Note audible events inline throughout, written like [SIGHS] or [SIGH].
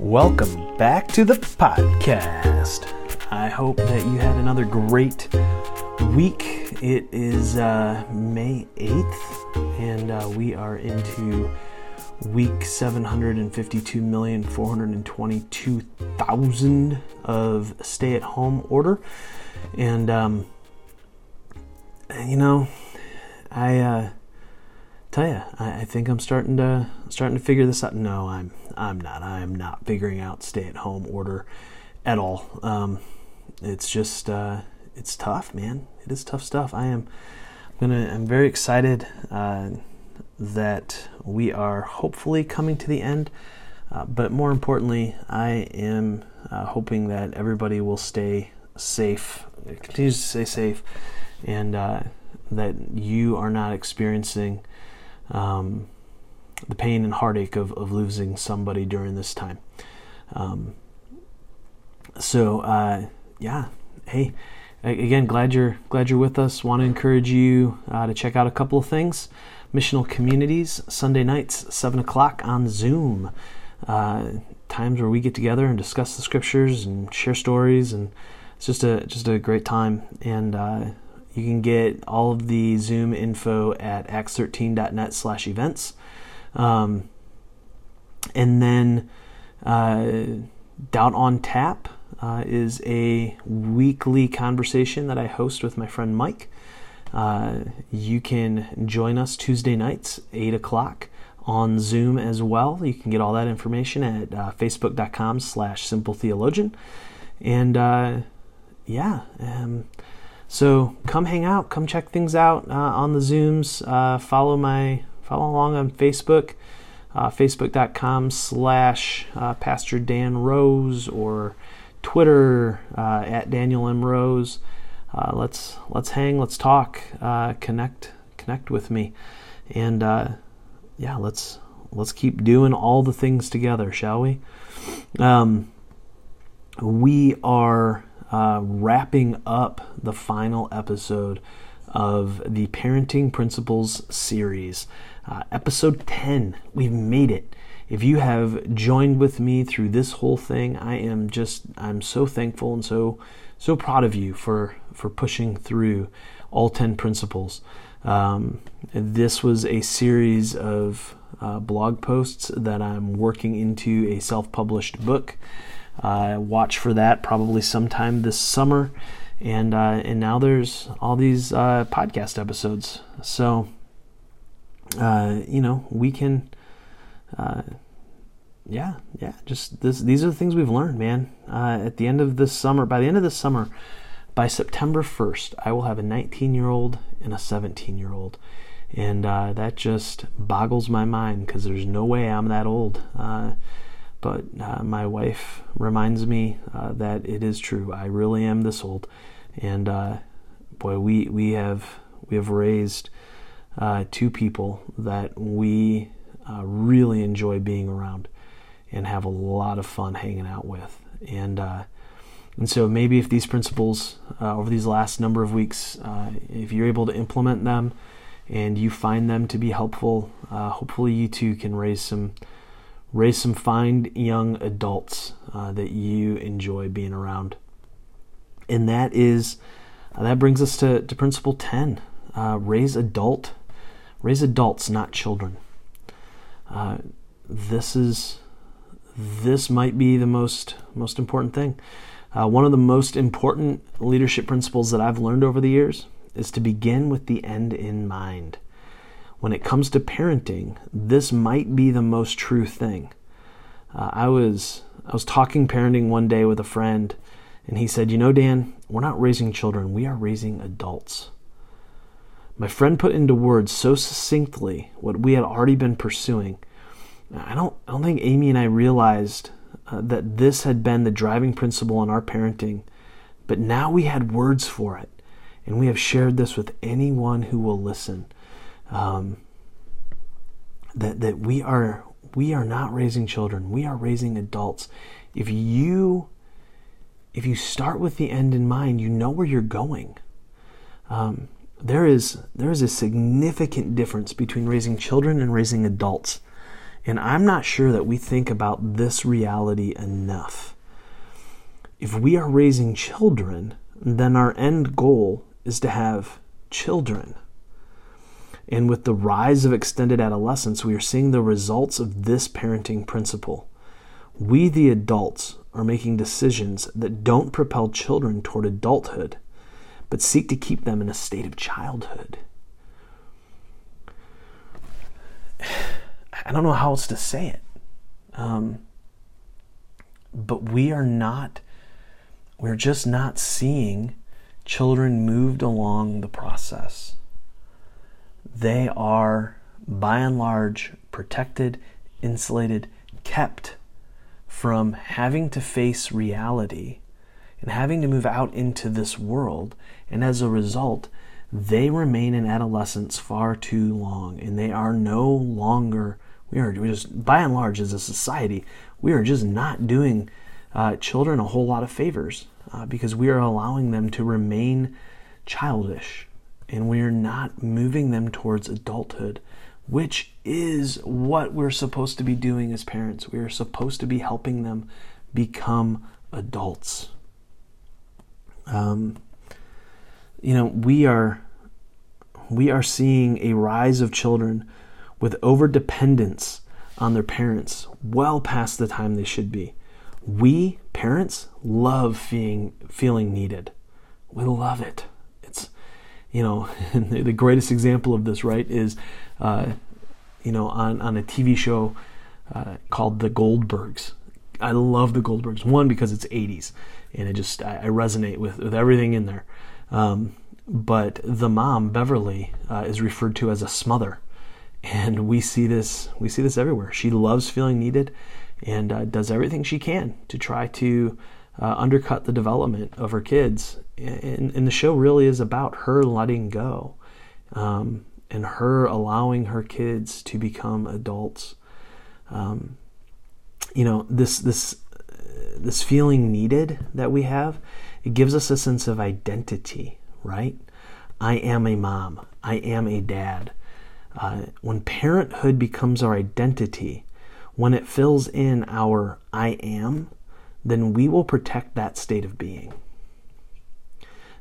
Welcome back to the podcast. I hope that you had another great week. It is uh, May 8th, and uh, we are into week 752,422,000 of stay at home order. And, um, you know, I, uh, tell you, I, I, think I'm starting to starting to figure this out. No, I'm I'm not. I am not figuring out stay at home order at all. Um, it's just uh, it's tough, man. It is tough stuff. I am I'm gonna I'm very excited uh, that we are hopefully coming to the end. Uh, but more importantly, I am uh, hoping that everybody will stay safe, continues to stay safe, and uh, that you are not experiencing um, the pain and heartache of, of losing somebody during this time. Um, so uh, yeah, hey, again, glad you're glad you're with us. Want to encourage you uh, to check out a couple of things. Missional communities Sunday nights, seven o'clock on Zoom. Uh, times where we get together and discuss the scriptures and share stories, and it's just a just a great time. And uh, you can get all of the Zoom info at acts13.net slash events. Um, and then uh, Doubt on Tap uh, is a weekly conversation that I host with my friend Mike. Uh, you can join us Tuesday nights, 8 o'clock on Zoom as well. You can get all that information at uh, facebook.com slash simple theologian. And uh, yeah, um, so come hang out, come check things out uh, on the Zooms. Uh, follow my follow along on Facebook, uh, facebook.com slash uh, Pastor Dan Rose or Twitter uh, at Daniel M Rose. Uh, let's let's hang, let's talk, connect connect with me, and yeah, let's let's keep doing all the things together, shall we? Um, we are uh, wrapping up the final episode of the Parenting Principles series. Uh, episode 10, we've made it. If you have joined with me through this whole thing, I am just, I'm so thankful and so, so proud of you for, for pushing through all 10 principles. Um, this was a series of uh, blog posts that I'm working into a self published book. Uh, watch for that probably sometime this summer. And uh, and now there's all these uh, podcast episodes. So uh, you know we can, uh, yeah, yeah. Just this. These are the things we've learned, man. Uh, at the end of this summer, by the end of this summer, by September 1st, I will have a 19 year old and a 17 year old. And that just boggles my mind because there's no way I'm that old but uh, my wife reminds me uh, that it is true. I really am this old, and uh, boy, we we have we have raised uh, two people that we uh, really enjoy being around and have a lot of fun hanging out with, and and so maybe if these principles over these last number of weeks, if you're able to implement them and you find them to be helpful, hopefully you too can raise some raise some fine young adults uh, that you enjoy being around. And that is uh, that brings us to, to principle 10 uh, raise adult raise adults not children. Uh, this is this might be the most most important thing. Uh, one of the most important leadership principles that i've learned over the years is to begin with the end in mind when it comes to parenting, this might be the most true thing. Uh, I was I was talking parenting one day with a friend, and he said, "You know, Dan, we're not raising children; we are raising adults." My friend put into words so succinctly what we had already been pursuing. I don't I don't think Amy and I realized uh, that this had been the driving principle in our parenting, but now we had words for it, and we have shared this with anyone who will listen um, that that we are we are not raising children we are raising adults if you if you start with the end in mind you know where you're going um, there is there is a significant difference between raising children and raising adults And I'm not sure that we think about this reality enough. If we are raising children, then our end goal is to have children. And with the rise of extended adolescence, we are seeing the results of this parenting principle. We, the adults, are making decisions that don't propel children toward adulthood, but seek to keep them in a state of childhood. [SIGHS] I don't know how else to say it. Um, but we are not, we're just not seeing children moved along the process. They are, by and large, protected, insulated, kept from having to face reality and having to move out into this world. And as a result, they remain in adolescence far too long and they are no longer we are just by and large as a society we are just not doing uh, children a whole lot of favors uh, because we are allowing them to remain childish and we are not moving them towards adulthood which is what we're supposed to be doing as parents we are supposed to be helping them become adults um, you know we are we are seeing a rise of children with over dependence on their parents well past the time they should be. We, parents, love feeling, feeling needed. We love it. You know, [LAUGHS] the greatest example of this, right, is, uh, you know, on, on a TV show uh, called The Goldbergs. I love The Goldbergs. One, because it's 80s, and it just, I, I resonate with, with everything in there. Um, but the mom, Beverly, uh, is referred to as a smother and we see this we see this everywhere she loves feeling needed and uh, does everything she can to try to uh, undercut the development of her kids. And, and, the show really is about her letting go um, and her allowing her kids to become adults. Um, you know this this this feeling needed that we have it gives us a sense of identity right? I am a mom. I am a dad. Uh, when parenthood becomes our identity, when it fills in our I am, then we will protect that state of being.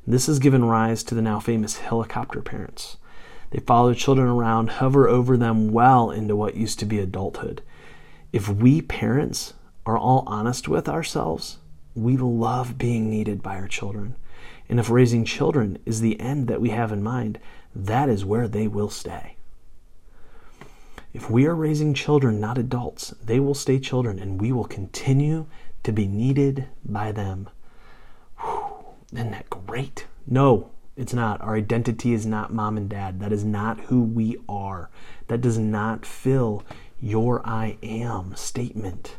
This has given rise to the now famous helicopter parents. They follow children around, hover over them well into what used to be adulthood. If we parents are all honest with ourselves, we love being needed by our children. And if raising children is the end that we have in mind, that is where they will stay. If we are raising children, not adults, they will stay children and we will continue to be needed by them. Whew, isn't that great? No, it's not. Our identity is not mom and dad. That is not who we are. That does not fill your I am statement.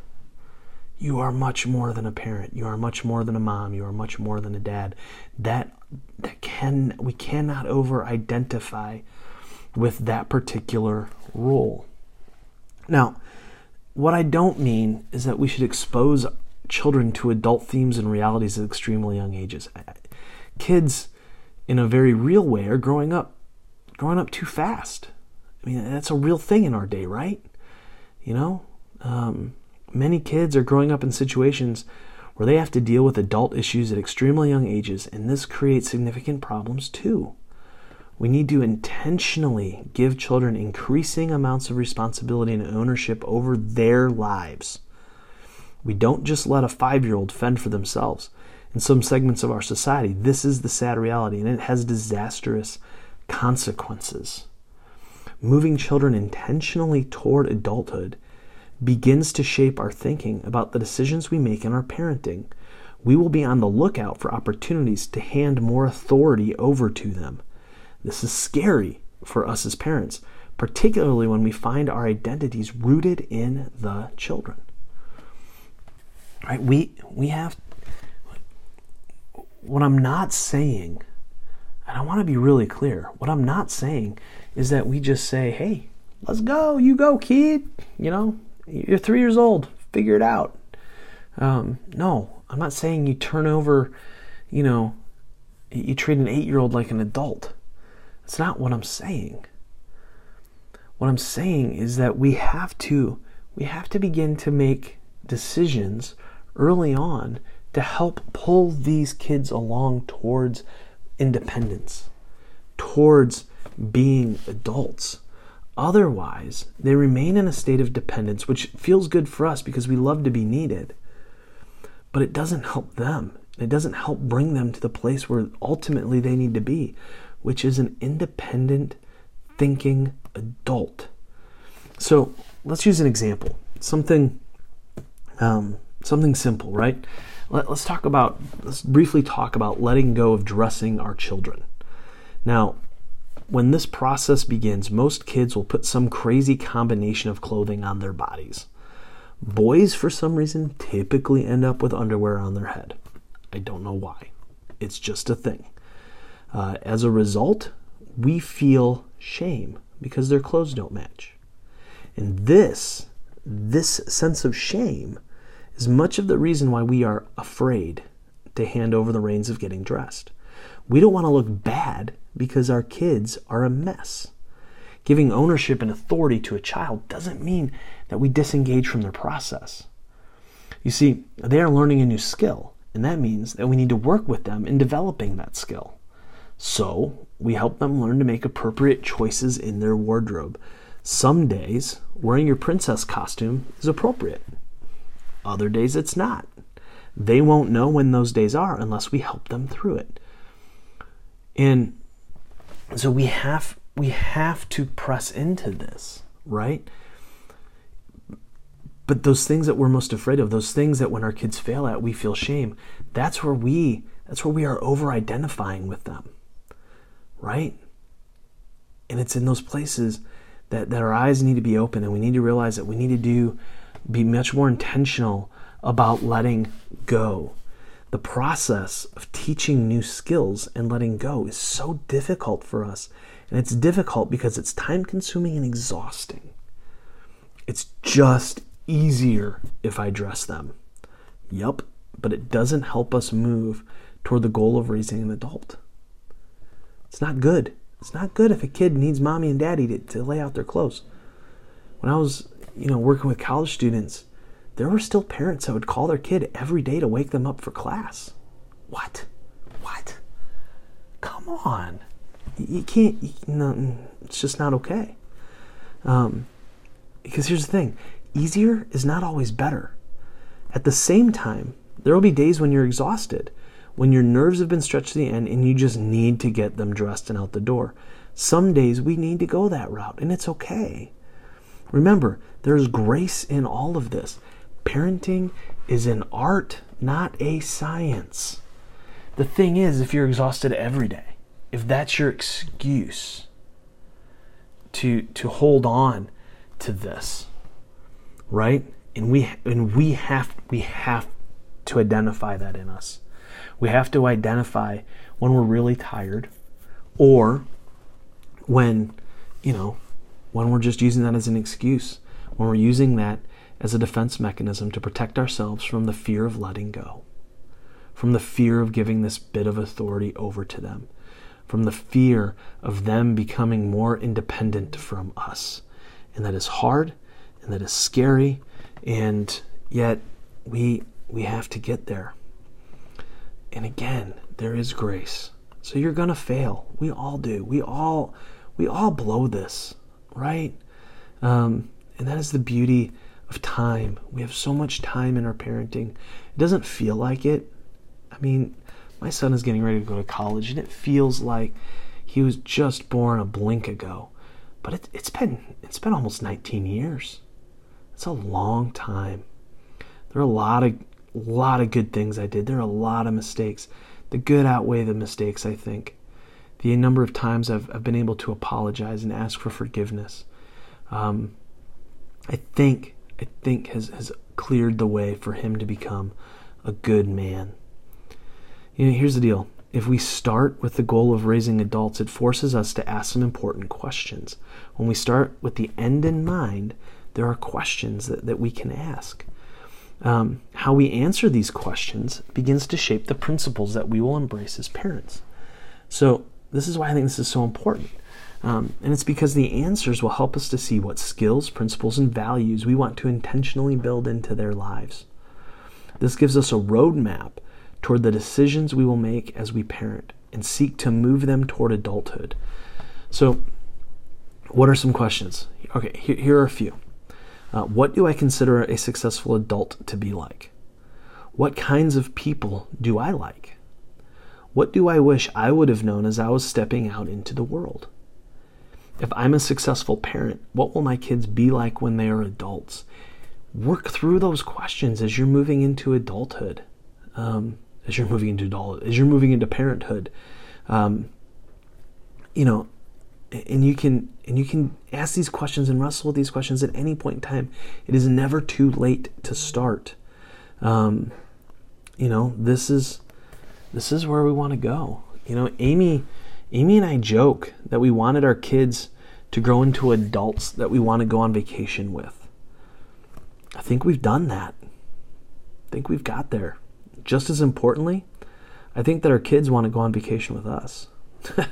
You are much more than a parent. You are much more than a mom. You are much more than a dad. That that can we cannot over identify with that particular role. Now, what I don't mean is that we should expose children to adult themes and realities at extremely young ages. Kids, in a very real way, are growing up, growing up too fast. I mean, that's a real thing in our day, right? You know, um, many kids are growing up in situations where they have to deal with adult issues at extremely young ages, and this creates significant problems too. We need to intentionally give children increasing amounts of responsibility and ownership over their lives. We don't just let a five year old fend for themselves. In some segments of our society, this is the sad reality, and it has disastrous consequences. Moving children intentionally toward adulthood begins to shape our thinking about the decisions we make in our parenting. We will be on the lookout for opportunities to hand more authority over to them. This is scary for us as parents, particularly when we find our identities rooted in the children. Right? We we have what I'm not saying, and I want to be really clear, what I'm not saying is that we just say, hey, let's go, you go, kid. You know, you're three years old, figure it out. Um, no, I'm not saying you turn over, you know, you treat an eight year old like an adult. That's not what I'm saying. What I'm saying is that we have to we have to begin to make decisions early on to help pull these kids along towards independence, towards being adults. Otherwise, they remain in a state of dependence, which feels good for us because we love to be needed, but it doesn't help them. It doesn't help bring them to the place where ultimately they need to be, which is an independent, thinking adult. So let's use an example. Something, um, something simple, right? Let, us talk about. Let's briefly talk about letting go of dressing our children. Now, when this process begins, most kids will put some crazy combination of clothing on their bodies. Boys, for some reason, typically end up with underwear on their head. I don't know why. It's just a thing. Uh, as a result, we feel shame because their clothes don't match. And this, this sense of shame, is much of the reason why we are afraid to hand over the reins of getting dressed. We don't want to look bad because our kids are a mess. Giving ownership and authority to a child doesn't mean that we disengage from their process. You see, they are learning a new skill, and that means that we need to work with them in developing that skill. So, we help them learn to make appropriate choices in their wardrobe. Some days, wearing your princess costume is appropriate, other days, it's not. They won't know when those days are unless we help them through it. And so we have we have to press into this, right? But those things that we're most afraid of, those things that when our kids fail at, we feel shame, that's where we that's where we are over identifying with them right? And it's in those places that, that our eyes need to be open and we need to realize that we need to do be much more intentional about letting go. The process of teaching new skills and letting go is so difficult for us. And it's difficult because it's time consuming and exhausting. It's just easier if I dress them. Yup, but it doesn't help us move toward the goal of raising an adult. It's not good. It's not good if a kid needs mommy and daddy to, to lay out their clothes. When I was, you know, working with college students, there were still parents that would call their kid every day to wake them up for class. What? What? Come on. You can't, you, no, it's just not okay. Um, because here's the thing easier is not always better. At the same time, there will be days when you're exhausted when your nerves have been stretched to the end and you just need to get them dressed and out the door. Some days we need to go that route, and it's okay. Remember, there's grace in all of this. Parenting is an art, not a science. The thing is, if you're exhausted every day, if that's your excuse to to hold on to this, right? And we and we have we have to identify that in us. We have to identify when we're really tired or when, you know, when we're just using that as an excuse, when we're using that as a defense mechanism to protect ourselves from the fear of letting go, from the fear of giving this bit of authority over to them, from the fear of them becoming more independent from us. And that is hard and that is scary, and yet we we have to get there. And again, there is grace. So you're going to fail. We all do. We all we all blow this, right? Um, and that is the beauty of time. We have so much time in our parenting. It doesn't feel like it. I mean, my son is getting ready to go to college, and it feels like he was just born a blink ago. But it, it's been it's been almost 19 years. It's a long time. There are a lot of lot of good things I did. There are a lot of mistakes. The good outweigh the mistakes, I think. The number of times I've, I've been able to apologize and ask for forgiveness, um, I think, I think has, has cleared the way for him to become a good man. You know, here's the deal. If we start with the goal of raising adults, it forces us to ask some important questions. When we start with the end in mind, there are questions that, that we can ask um, how we answer these questions begins to shape the principles that we will embrace as parents. So, this is why I think this is so important. Um, and it's because the answers will help us to see what skills, principles, and values we want to intentionally build into their lives. This gives us a roadmap toward the decisions we will make as we parent and seek to move them toward adulthood. So, what are some questions? Okay, here, here are a few. Uh, what do I consider a successful adult to be like? What kinds of people do I like? What do I wish I would have known as I was stepping out into the world? If I'm a successful parent, what will my kids be like when they are adults? Work through those questions as you're moving into adulthood, um, as you're moving into adult, as you're moving into parenthood. Um, you know, and you can and you can ask these questions and wrestle with these questions at any point in time. It is never too late to start. Um, you know, this is this is where we want to go. You know, Amy Amy and I joke that we wanted our kids to grow into adults that we want to go on vacation with. I think we've done that. I think we've got there. Just as importantly, I think that our kids want to go on vacation with us. [LAUGHS] uh,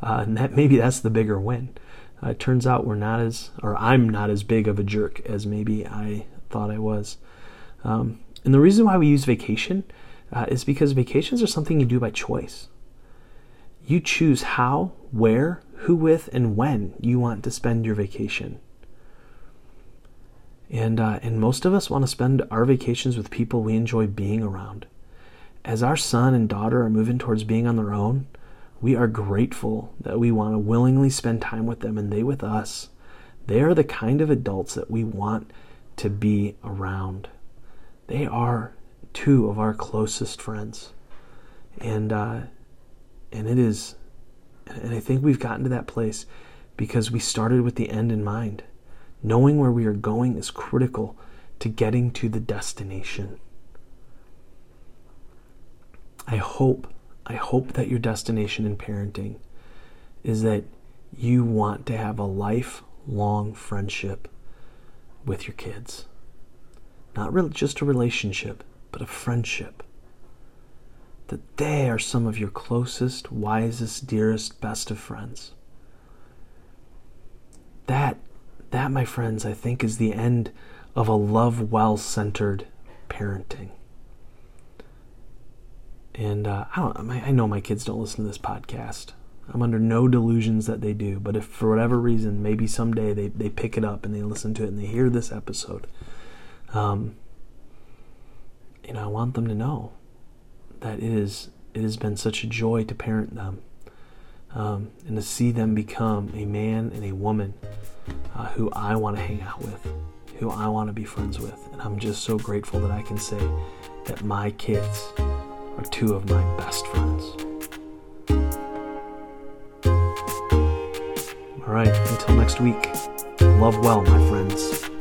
and that maybe that's the bigger win. Uh, it turns out we're not as, or I'm not as big of a jerk as maybe I thought I was. Um, and the reason why we use vacation uh, is because vacations are something you do by choice. You choose how, where, who with, and when you want to spend your vacation. And, uh, and most of us want to spend our vacations with people we enjoy being around. As our son and daughter are moving towards being on their own, we are grateful that we want to willingly spend time with them and they with us. They are the kind of adults that we want to be around. They are two of our closest friends. And, uh, and it is, and I think we've gotten to that place because we started with the end in mind. Knowing where we are going is critical to getting to the destination. I hope, I hope that your destination in parenting is that you want to have a lifelong friendship with your kids. Not really just a relationship, but a friendship that they are some of your closest, wisest, dearest, best of friends. That, that, my friends, I think is the end of a love well centered parenting. And uh, I don't. I know my kids don't listen to this podcast. I'm under no delusions that they do. But if for whatever reason, maybe someday they, they pick it up and they listen to it and they hear this episode, um, you know, I want them to know that it is it has been such a joy to parent them um, and to see them become a man and a woman uh, who I want to hang out with, who I want to be friends with, and I'm just so grateful that I can say that my kids are two of my best friends. All right, until next week, love well, my friends.